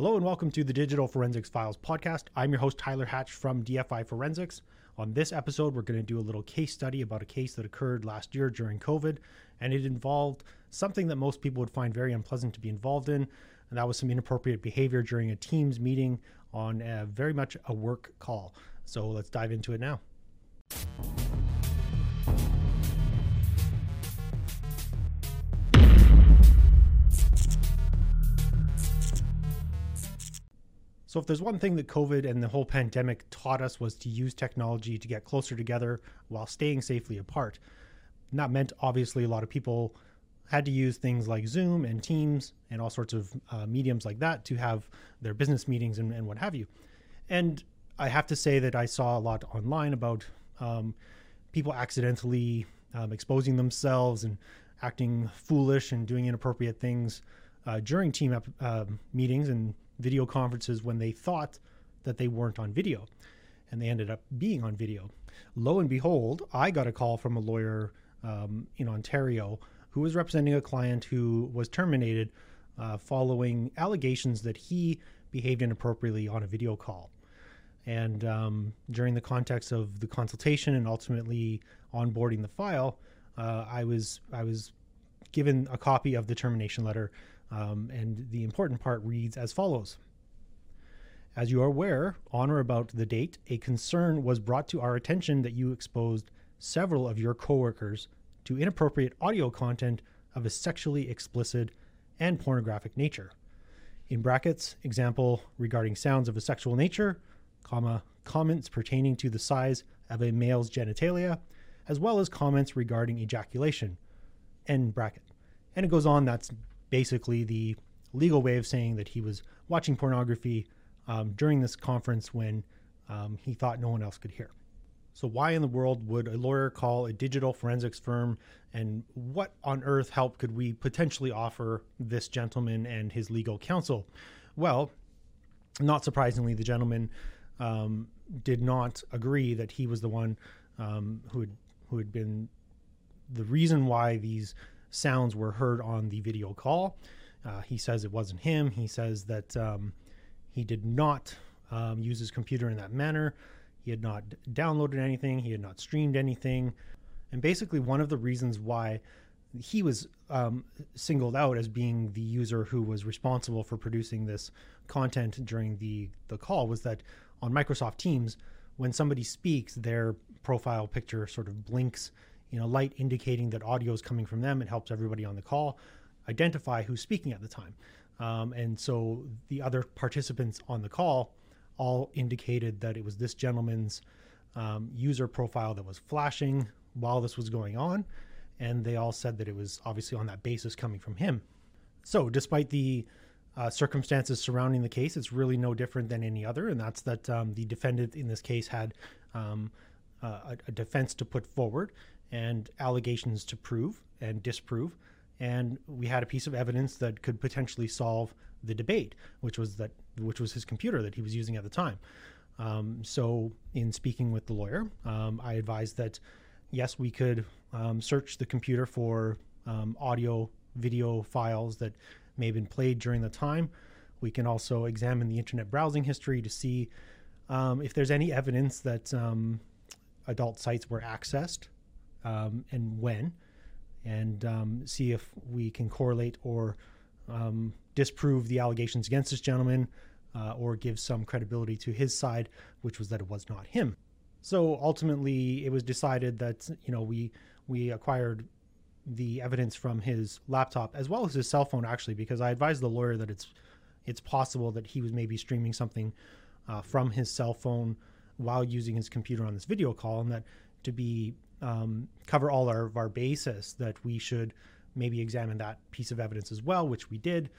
Hello and welcome to the Digital Forensics Files podcast. I'm your host, Tyler Hatch from DFI Forensics. On this episode, we're going to do a little case study about a case that occurred last year during COVID, and it involved something that most people would find very unpleasant to be involved in, and that was some inappropriate behavior during a Teams meeting on a, very much a work call. So let's dive into it now. So, if there's one thing that COVID and the whole pandemic taught us was to use technology to get closer together while staying safely apart. That meant obviously a lot of people had to use things like Zoom and Teams and all sorts of uh, mediums like that to have their business meetings and, and, what have you. And I have to say that I saw a lot online about um, people accidentally um, exposing themselves and acting foolish and doing inappropriate things uh, during team uh, meetings and video conferences when they thought that they weren't on video and they ended up being on video. Lo and behold, I got a call from a lawyer um, in Ontario who was representing a client who was terminated uh, following allegations that he behaved inappropriately on a video call. And um, during the context of the consultation and ultimately onboarding the file, uh, I was I was given a copy of the termination letter um, and the important part reads as follows As you are aware, on or about the date, a concern was brought to our attention that you exposed several of your coworkers to inappropriate audio content of a sexually explicit and pornographic nature. In brackets, example regarding sounds of a sexual nature, comma, comments pertaining to the size of a male's genitalia, as well as comments regarding ejaculation, end bracket. And it goes on, that's basically the legal way of saying that he was watching pornography um, during this conference when um, he thought no one else could hear. So, why in the world would a lawyer call a digital forensics firm? And what on earth help could we potentially offer this gentleman and his legal counsel? Well, not surprisingly, the gentleman um, did not agree that he was the one um, who had who had been the reason why these sounds were heard on the video call. Uh, he says it wasn't him. He says that um, he did not um, use his computer in that manner. He had not downloaded anything. He had not streamed anything. And basically, one of the reasons why he was um, singled out as being the user who was responsible for producing this content during the, the call was that on Microsoft Teams, when somebody speaks, their profile picture sort of blinks you know, light indicating that audio is coming from them. It helps everybody on the call identify who's speaking at the time. Um, and so the other participants on the call all indicated that it was this gentleman's um, user profile that was flashing while this was going on. And they all said that it was obviously on that basis coming from him. So, despite the uh, circumstances surrounding the case, it's really no different than any other. And that's that um, the defendant in this case had uh, a defense to put forward and allegations to prove and disprove. And we had a piece of evidence that could potentially solve the debate, which was that which was his computer that he was using at the time. Um, so, in speaking with the lawyer, um, I advised that yes, we could um, search the computer for um, audio, video files that may have been played during the time. We can also examine the internet browsing history to see um, if there's any evidence that um, adult sites were accessed um, and when, and um, see if we can correlate or um, disprove the allegations against this gentleman uh, or give some credibility to his side, which was that it was not him. So ultimately, it was decided that you know we we acquired the evidence from his laptop as well as his cell phone actually because I advised the lawyer that it's it's possible that he was maybe streaming something uh, from his cell phone while using his computer on this video call and that to be um, cover all our, of our basis that we should maybe examine that piece of evidence as well, which we did.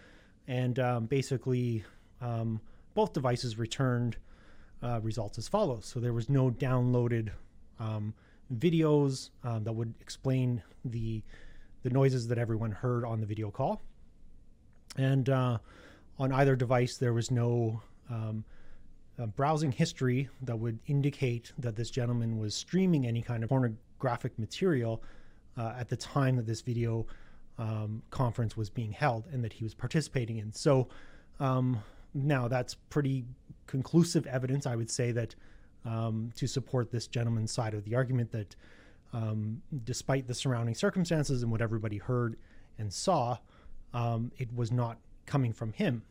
And um, basically, um, both devices returned uh, results as follows. So there was no downloaded um, videos um, that would explain the the noises that everyone heard on the video call. And uh, on either device, there was no um, uh, browsing history that would indicate that this gentleman was streaming any kind of pornographic material uh, at the time that this video um, conference was being held and that he was participating in. So, um, Now, that's pretty conclusive evidence, I would say, that um, to support this gentleman's side of the argument that um, despite the surrounding circumstances and what everybody heard and saw, um, it was not coming from him.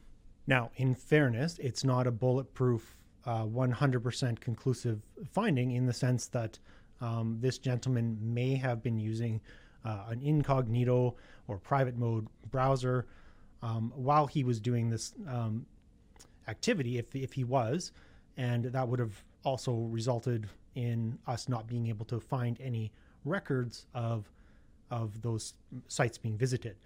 Now, in fairness, it's not a bulletproof, uh, 100% conclusive finding in the sense that um, this gentleman may have been using uh, an incognito or private mode browser um, while he was doing this um, activity, if, if he was, and that would have also resulted in us not being able to find any records of of those sites being visited.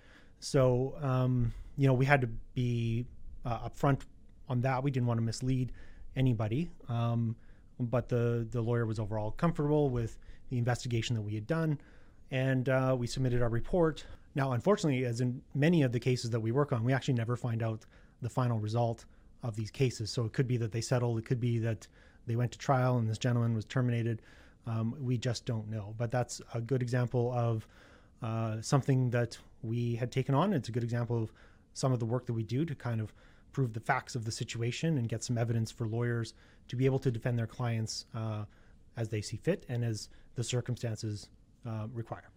So um, you know we had to be uh, upfront on that. We didn't want to mislead anybody, um, but the the lawyer was overall comfortable with the investigation that we had done, and uh, we submitted our report. Now, unfortunately, as in many of the cases that we work on, we actually never find out the final result of these cases. So it could be that they settled. It could be that they went to trial and this gentleman was terminated. Um, we just don't know. But that's a good example of uh, something that we had taken on. It's a good example of some of the work that we do to kind of prove the facts of the situation and get some evidence for lawyers to be able to defend their clients uh, as they see fit and as the circumstances uh, require.